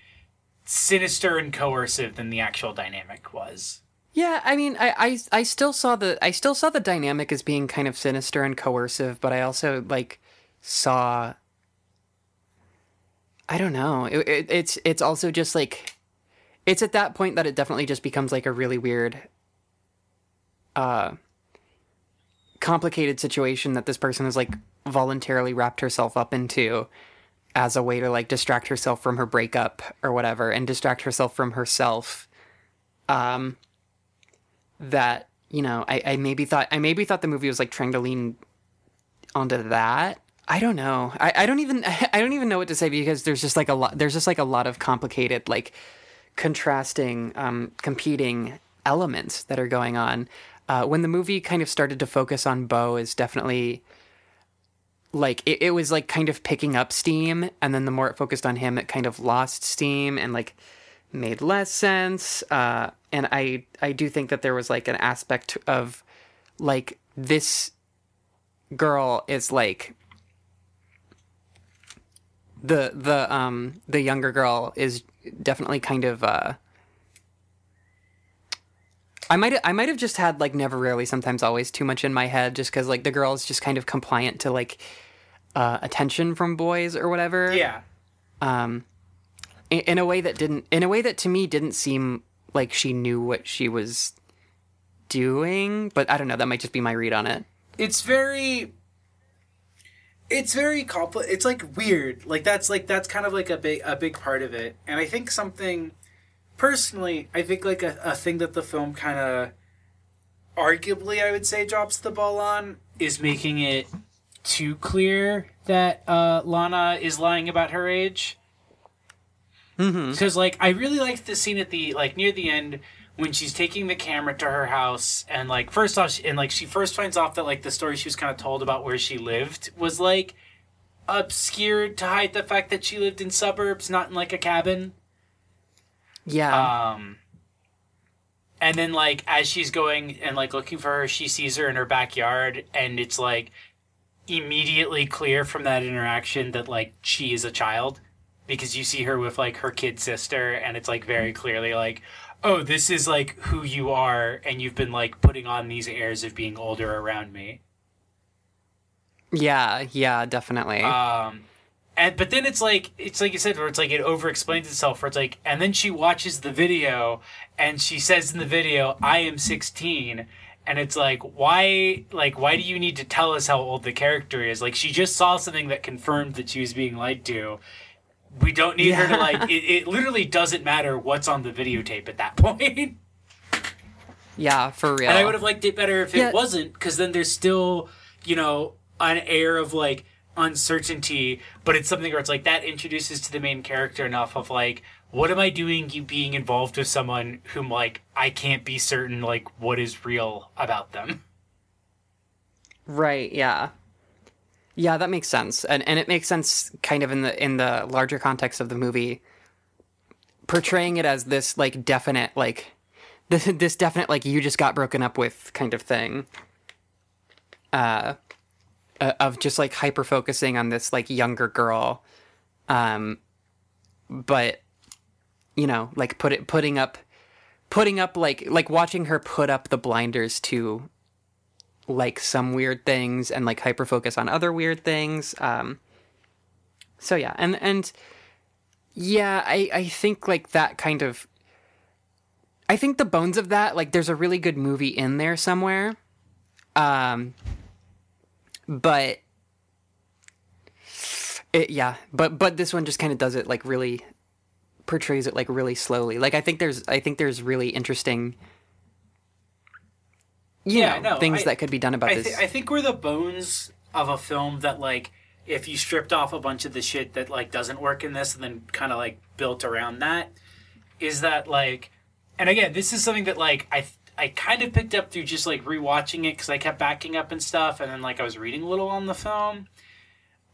sinister and coercive than the actual dynamic was. yeah i mean I, I i still saw the i still saw the dynamic as being kind of sinister and coercive but i also like saw i don't know it, it, it's it's also just like it's at that point that it definitely just becomes like a really weird uh complicated situation that this person has like voluntarily wrapped herself up into as a way to like distract herself from her breakup or whatever and distract herself from herself um that you know I, I maybe thought i maybe thought the movie was like trying to lean onto that. I don't know. I, I don't even <laughs> i don't even know what to say because there's just like a lot there's just like a lot of complicated like contrasting um competing elements that are going on uh, when the movie kind of started to focus on Beau is definitely like it, it was like kind of picking up steam and then the more it focused on him it kind of lost steam and like made less sense. Uh and i i do think that there was like an aspect of like this girl is like the the um the younger girl is definitely kind of uh I might I might have just had like never rarely sometimes always too much in my head just cuz like the girl is just kind of compliant to like uh attention from boys or whatever. Yeah. um in, in a way that didn't in a way that to me didn't seem like she knew what she was doing but i don't know that might just be my read on it. It's very it's very compli it's like weird. Like that's like that's kind of like a big a big part of it. And i think something personally i think like a, a thing that the film kind of arguably i would say drops the ball on is making it too clear that uh, lana is lying about her age. Because like i really liked the scene at the like near the end when she's taking the camera to her house and like first off she, and like she first finds off that like the story she was kind of told about where she lived was like obscured to hide the fact that she lived in suburbs not in like a cabin yeah. Um and then like as she's going and like looking for her she sees her in her backyard and it's like immediately clear from that interaction that like she is a child because you see her with like her kid sister and it's like very clearly like oh this is like who you are and you've been like putting on these airs of being older around me. Yeah yeah definitely. Um and but then it's like it's like you said where it's like it over explains itself where it's like and then she watches the video and she says in the video i am 16 and it's like why like why do you need to tell us how old the character is? Like she just saw something that confirmed that she was being lied to. We don't need her to like it, it literally doesn't matter what's on the videotape at that <laughs> point. Yeah for real and I would have liked it better if it Yeah. wasn't, because then there's still, you know, an air of like uncertainty, but it's something where it's like that introduces to the main character enough of like, what am I doing you being involved with someone whom like I can't be certain like what is real about them. Right, yeah. Yeah, that makes sense. And and it makes sense kind of in the in the larger context of the movie portraying it as this like definite like <laughs> this, this definite like you just got broken up with kind of thing. Uh, uh, of just like hyper focusing on this like younger girl, um, but you know, like put it putting up, putting up like like watching her put up the blinders to like some weird things and like hyper focus on other weird things. Um, so yeah, and and yeah, I I think like that kind of. I think the bones of that, like, there's a really good movie in there somewhere. Um, but it, yeah, but but this one just kind of does it like really portrays it like really slowly. Like I think there's I think there's really interesting you Yeah, know, no, things I- that could be done about I, this. th- I think we're the bones of a film that like if you stripped off a bunch of the shit that like doesn't work in this and then kind of like built around that is that like and again this is something that like I I kind of picked up through just like rewatching it because I kept backing up and stuff and then like I was reading a little on the film.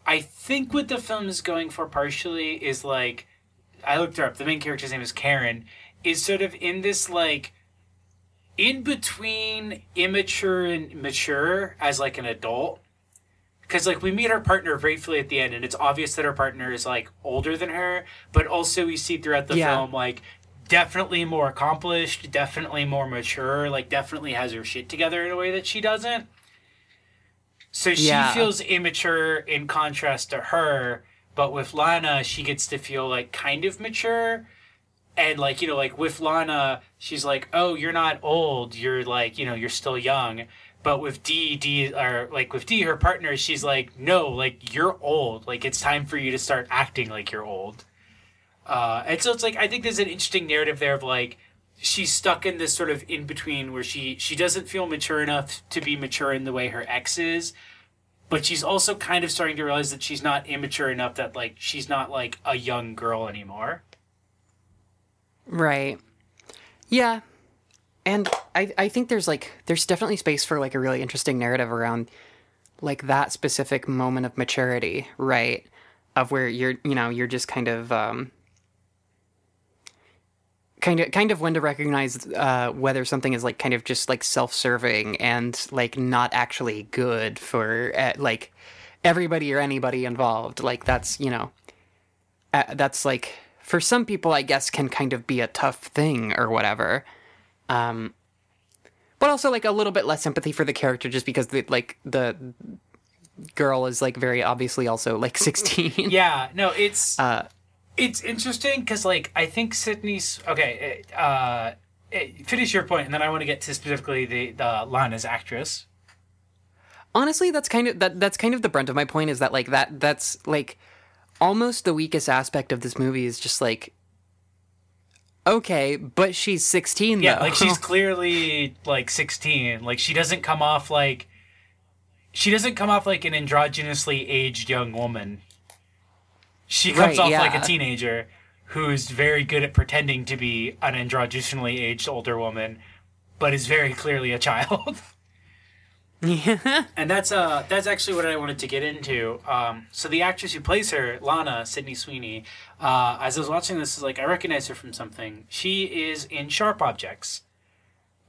I think what the film is going for partially is like I looked her up. The main character's name is Karen. Is sort of in this like in between immature and mature as like an adult because like we meet her partner briefly at the end and it's obvious that her partner is like older than her but also we see throughout the Yeah. film like definitely more accomplished definitely more mature like definitely has her shit together in a way that she doesn't. So she Yeah. feels immature in contrast to her but with lana she gets to feel like kind of mature. And like you know like with lana she's like oh you're not old. You're like you know you're still young. But with d d or like with d her partner she's like no like you're old. Like it's time for you to start acting like you're old uh and so it's like i think there's an interesting narrative there of like she's stuck in this sort of in between where she she doesn't feel mature enough to be mature in the way her ex is but she's also kind of starting to realize that she's not immature enough that like she's not like a young girl anymore Right. Yeah. And I I think there's like there's definitely space for like a really interesting narrative around like that specific moment of maturity, right? Of where you're you know, you're just kind of um kind of kind of when to recognize uh whether something is like kind of just like self-serving and like not actually good for uh, like everybody or anybody involved. Like that's, you know, uh, that's like for some people i guess can kind of be a tough thing or whatever um but also like a little bit less sympathy for the character just because the like the girl is like very obviously also like <laughs> 16 Yeah, no, it's uh it's interesting because like I think Sydney's okay. Uh, uh, finish your point, and then I want to get to specifically the the Lana's actress. honestly that's kind of that that's kind of the brunt of my point is that like that that's like almost the weakest aspect of this movie is just like okay but she's 16 Yeah, though. like she's <laughs> clearly like sixteen. Like she doesn't come off like she doesn't come off like an androgynously aged young woman. She comes Right, off like a teenager who's very good at pretending to be an androgynously aged older woman, but is very clearly a child. yeah <laughs> <laughs> And that's uh that's actually what I wanted to get into. Um, so the actress who plays her, Lana Sydney Sweeney, uh, as I was watching this, is like I recognize her from something. She is in Sharp Objects,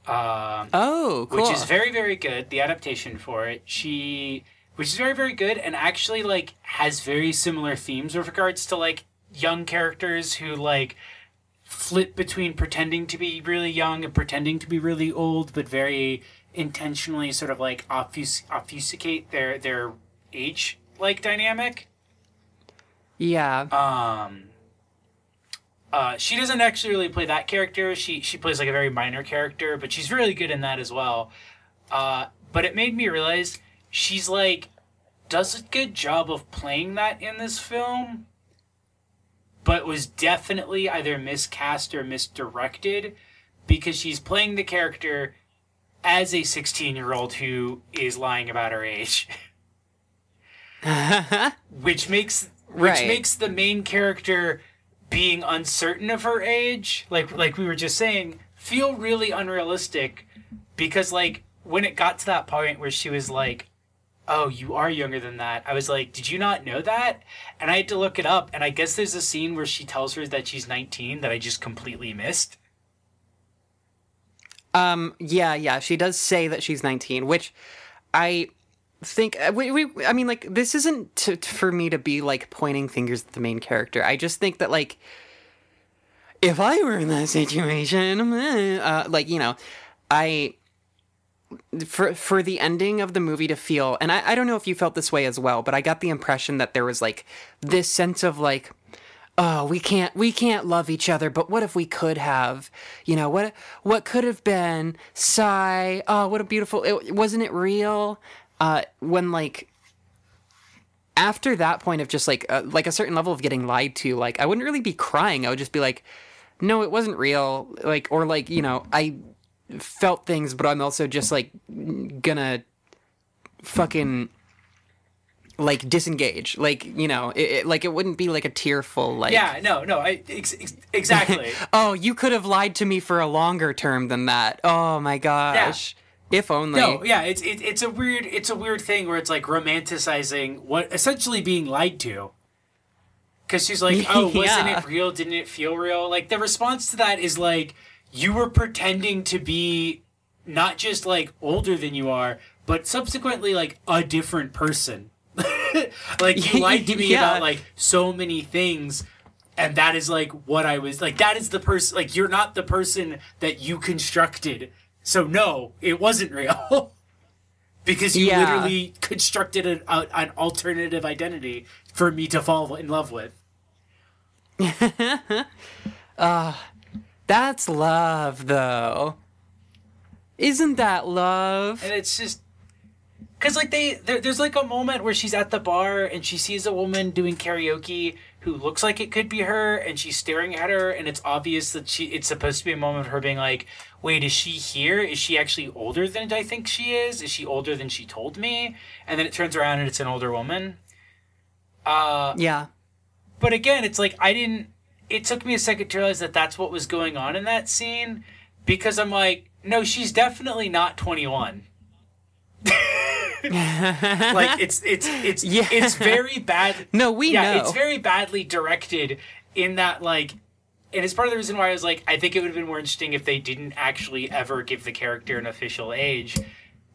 um, oh cool which is very very good. The adaptation for it, she, which is very very good, and actually like has very similar themes with regards to like young characters who like flip between pretending to be really young and pretending to be really old, but very intentionally sort of like obfus- obfuscate their their age like dynamic. yeah Um, uh, she doesn't actually really play that character. She she plays like a very minor character, but she's really good in that as well. Uh, but it made me realize she's like does a good job of playing that in this film, but was definitely either miscast or misdirected because she's playing the character as a 16 year old who is lying about her age. <laughs> <laughs> which makes which Right. makes the main character being uncertain of her age like like we were just saying feel really unrealistic because like when it got to that point where she was like oh you are younger than that. I was like did you not know that? And i had to look it up and i guess there's a scene where she tells her that she's 19 that i just completely missed. Um, yeah, yeah, she does say that she's 19, which I think uh, we, we I mean like this isn't to, for me to be like pointing fingers at the main character. I just think that like if I were in that situation, <laughs> uh, like you know, I for for the ending of the movie to feel and I, I don't know if you felt this way as well, but I got the impression that there was like this sense of like oh we can't we can't love each other but what if we could have? You know what what could have been? Sigh. Oh what a beautiful it, wasn't it real? Uh when like after that point of just like uh, like a certain level of getting lied to like i wouldn't really be crying. I would just be like no it wasn't real. Like or like you know i felt things but i'm also just like gonna fucking like disengage like you know it, it, like it wouldn't be like a tearful like Yeah, no, no, I ex- ex- exactly. <laughs> oh you could have lied to me for a longer term than that oh my gosh if only no, yeah, it's it, it's a weird it's a weird thing where it's like romanticizing what essentially being lied to. Because she's like, <laughs> oh, wasn't Yeah. it real? Didn't it feel real? Like the response to that is like, you were pretending to be not just like older than you are, but subsequently like a different person. <laughs> like you lied to me <laughs> Yeah. about like so many things and that is like what I was like that is the person like you're not the person that you constructed. So no, it wasn't real. <laughs> because you Yeah. literally constructed an, a, an alternative identity for me to fall in love with. Ah. That's love though. Isn't that love? And it's just because like they there, there's like a moment where she's at the bar and she sees a woman doing karaoke who looks like it could be her and she's staring at her and it's obvious that she it's supposed to be a moment of her being like wait is she here? Is she actually older than i think she is? Is she older than she told me? And then it turns around and it's an older woman. Uh yeah. but again it's like i didn't it took me a second to realize that that's what was going on in that scene because i'm like no she's definitely not 21 <laughs> like it's it's it's Yeah. it's very bad <laughs> no we yeah know it's very badly directed in that like and it's part of the reason why i was like i think it would have been more interesting if they didn't actually ever give the character an official age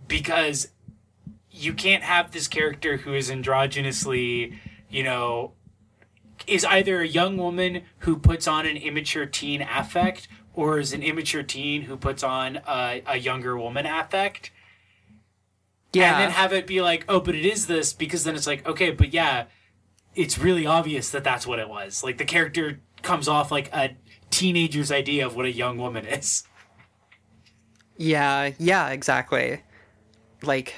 because you can't have this character who is androgynously you know is either a young woman who puts on an immature teen affect or is an immature teen who puts on a, a younger woman affect yeah and then have it be like, oh, but it is this because then it's like, okay, but yeah, it's really obvious that that's what it was. Like the character comes off like a teenager's idea of what a young woman is. Yeah, yeah, exactly. Like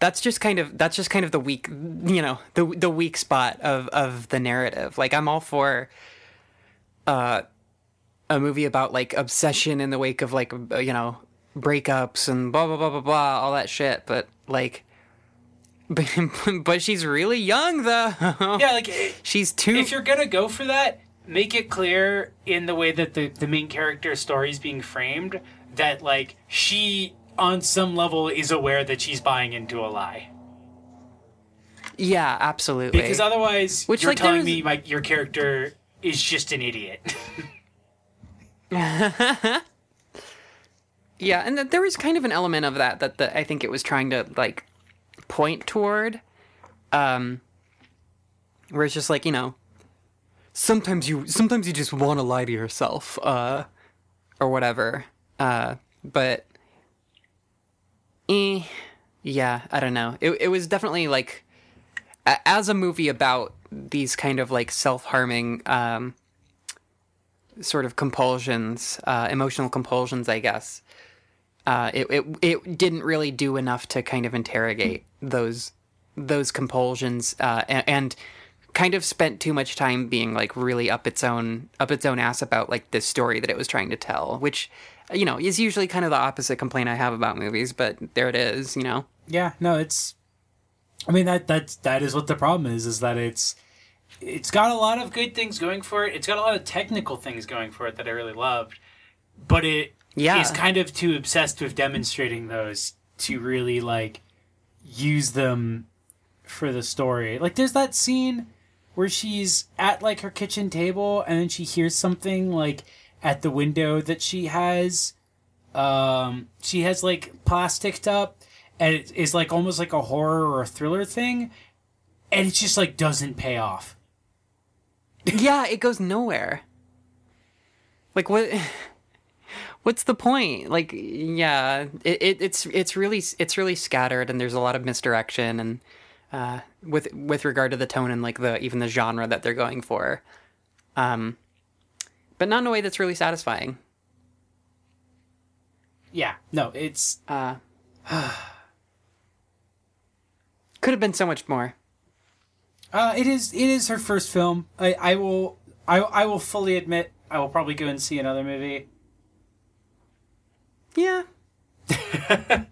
that's just kind of that's just kind of the weak, you know, the the weak spot of of the narrative. Like I'm all for uh a movie about like obsession in the wake of like uh, you know, breakups and blah blah blah blah blah all that shit, but like <laughs> but, but she's really young though. <laughs> Yeah, like she's too if you're gonna go for that, make it clear in the way that the the main character story is being framed that like she on some level is aware that she's buying into a lie. Yeah, absolutely. Because otherwise, Which, you're like, telling me my, your character is just an idiot. <laughs> Yeah, and th- there was kind of an element of that that the, I think it was trying to like point toward, um, where it's just like you know, sometimes you sometimes you just want to lie to yourself, uh, or whatever, uh, but, eh, yeah, I don't know. It it was definitely like, as a movie about these kind of like self harming, um, sort of compulsions, uh, emotional compulsions, I guess uh, it, it it didn't really do enough to kind of interrogate those those compulsions uh, and, and kind of spent too much time being like really up its own up its own ass about like this story that it was trying to tell, which you know is usually kind of the opposite complaint I have about movies, but there it is, you know. Yeah, no, it's. I mean that that's that is what the problem is. Is that it's it's got a lot of good things going for it. It's got a lot of technical things going for it that I really loved, but it Yeah. is kind of too obsessed with demonstrating those to really like use them for the story. Like there's that scene where she's at like her kitchen table and then she hears something like at the window that she has. Um, she has like plasticed up, and it is like almost like a horror or a thriller thing, and it just like doesn't pay off. yeah, it goes nowhere. Like what? <sighs> What's the point? Like, yeah, it, it, it's it's really it's really scattered, and there's a lot of misdirection, and uh, with with regard to the tone and like the even the genre that they're going for, um, but not in a way that's really satisfying. Yeah, no, it's Uh, <sighs> could have been so much more. uh, it is it is her first film. I I will I I will fully admit I will probably go and see another movie. Yeah, <laughs> I,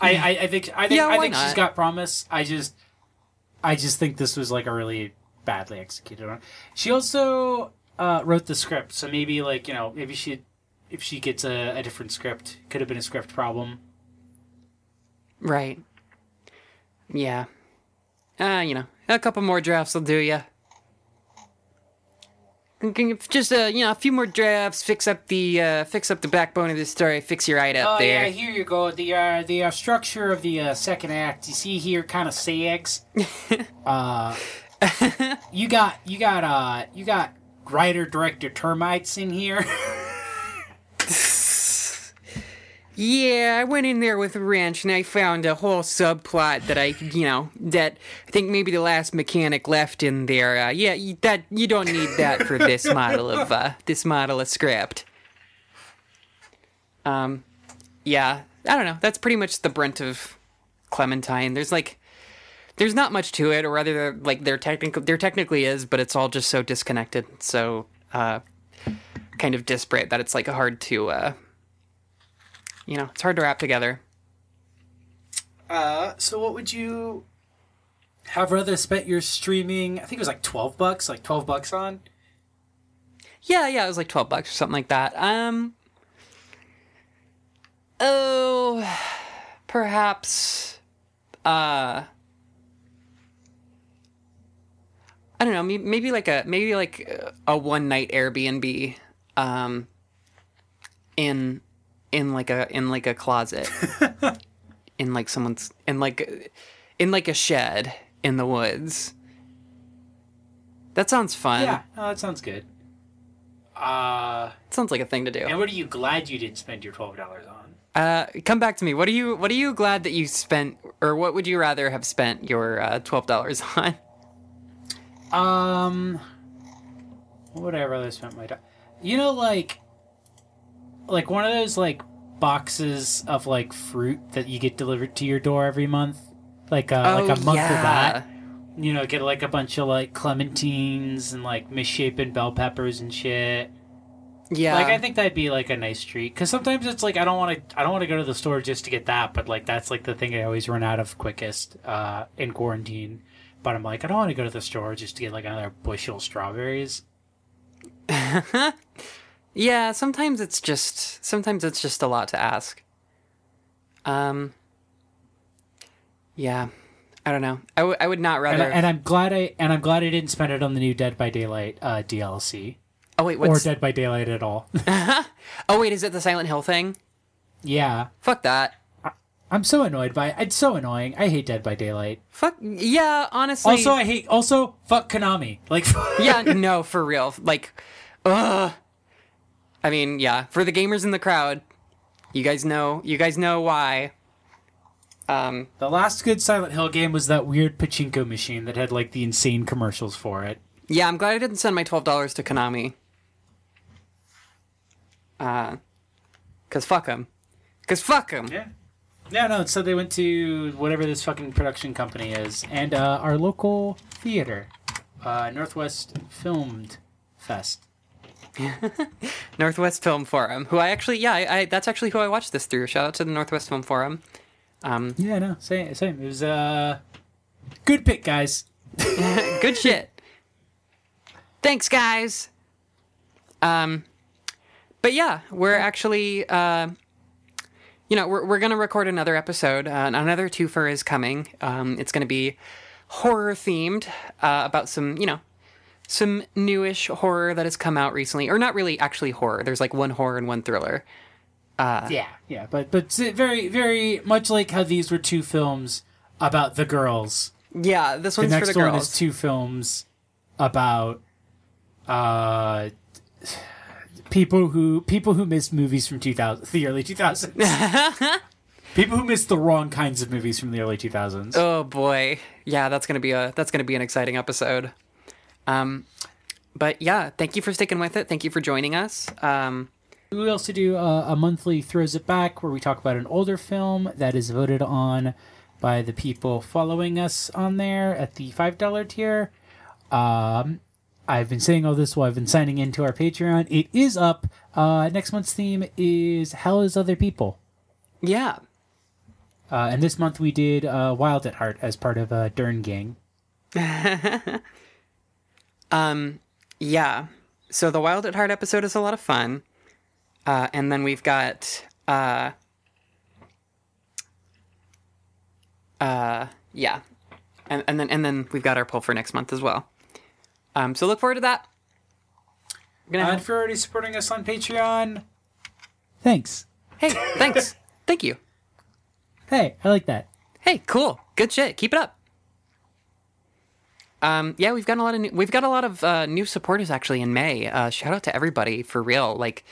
I, I think I think Yeah, I think she's not? got promise. I just I just think this was like a really badly executed one. She also uh, wrote the script, so maybe like you know maybe she if she gets a, a different script, could have been a script problem. right. Yeah. Uh, you know, a couple more drafts will do ya. Just uh, you know, a few more drafts, fix up the uh, fix up the backbone of the story, fix your eye up Oh there. yeah, here you go. The uh, the uh, structure of the uh, second act. You see here, kind of sags. <laughs> uh, you got you got uh you got writer director termites in here. <laughs> Yeah, I went in there with a wrench and I found a whole subplot that I, you know, that I think maybe the last mechanic left in there. Uh, yeah, you, that you don't need that for this <laughs> model of uh, this model of script. Um, yeah, I don't know. That's pretty much the brunt of Clementine. There's like, there's not much to it, or rather, like there technically there technically is, but it's all just so disconnected, so uh, kind of disparate that it's like hard to. Uh, you know, it's hard to wrap together. Uh, so what would you have rather spent your streaming? I think it was like twelve bucks, like twelve bucks on. Yeah, yeah, it was like 12 bucks or something like that. Um Oh, perhaps uh I don't know, may- maybe like a maybe like a one night Airbnb um in in like a in like a closet. <laughs> in like someone's in like in like a shed in the woods. That sounds fun. Yeah, oh, that sounds good. Uh, Sounds like a thing to do. and what are you glad you didn't spend your twelve dollars on? Uh, come back to me. What are you What are you glad that you spent, or what would you rather have spent your uh, twelve dollars <laughs> on? Um, what would I rather spend my time? You know, like, like one of those like boxes of like fruit that you get delivered to your door every month, like uh, like a month of that. You know, get like a bunch of like clementines and like misshapen bell peppers and shit. Yeah, Like I think that'd be like a nice treat because sometimes it's like I don't want to I don't want to go to the store just to get that, but like that's like the thing I always run out of quickest uh, in quarantine. But I'm like I don't want to go to the store just to get like another bushel of strawberries. <laughs> yeah. Sometimes it's just sometimes it's just a lot to ask. Um. Yeah, I don't know. I, w- I would not And, rather. I, and I'm glad I and I'm glad I didn't spend it on the new Dead by Daylight uh, DLC oh wait, or? Dead by Daylight at all. <laughs> oh wait, is it the Silent Hill thing? yeah, Fuck that. I'm so annoyed by it. It's so annoying. I hate Dead by Daylight. Fuck yeah. Honestly. Also, I hate also fuck Konami. Like <laughs> yeah, no, for real. Like, ugh. I mean, yeah, for the gamers in the crowd, you guys know, you guys know why. Um, The last good Silent Hill game was that weird pachinko machine that had like the insane commercials for it. yeah, I'm glad I didn't send my twelve dollars to Konami. Uh, cause fuck them. Cause fuck them. Yeah. Yeah, no, so they went to whatever this fucking production company is, and uh, our local theater, uh, Northwest Filmed Fest. <laughs> Northwest Film Forum, who I actually, yeah, I, I that's actually who I watched this through. Shout out to the Northwest Film Forum. Um, Yeah, no, same, same. It was uh, good pick, guys. <laughs> good shit. Thanks, guys. Um, but yeah, we're actually, uh, you know, we're we're gonna record another episode. Uh, another twofer is coming. Um, it's gonna be horror themed uh, about some, you know, some newish horror that has come out recently, or not really actually horror. There's like one horror and one thriller. yeah, yeah, but but very very much like how these were two films about the girls. Yeah, this The one's for next the one girls. is two films about uh people who people who missed movies from 2000 the early 2000s. <laughs> people who missed the wrong kinds of movies from the early 2000s. Oh boy, yeah, that's gonna be a that's gonna be an exciting episode. Um, but yeah, thank you for sticking with it. Thank you for joining us. Um, We also do uh, a monthly throws it back where we talk about an older film that is voted on by the people following us on there at the five dollar tier. Um, I've been saying all this while I've been signing into our Patreon. It is up. Uh, next month's theme is Hell is Other People. yeah, Uh, and this month we did uh, Wild at Heart as part of uh, Dern Gang. <laughs> Um, yeah. So the Wild at Heart episode is a lot of fun, uh, and then we've got uh, uh, yeah, and and then and then we've got our poll for next month as well. Um, so look forward to that. Gonna And have- you're already supporting us on Patreon, thanks. hey, thanks, <laughs> thank you. Hey, I like that. Hey, cool, good shit. Keep it up. Um, yeah, we've got a lot of new, we've got a lot of uh, new supporters actually in May. Uh, shout out to everybody for real. Like,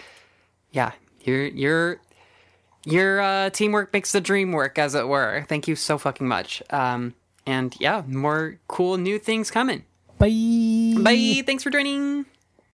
yeah, your your your uh, teamwork makes the dream work, as it were. Thank you so fucking much. Um, and yeah, more cool new things coming. Bye. Bye. Thanks for joining.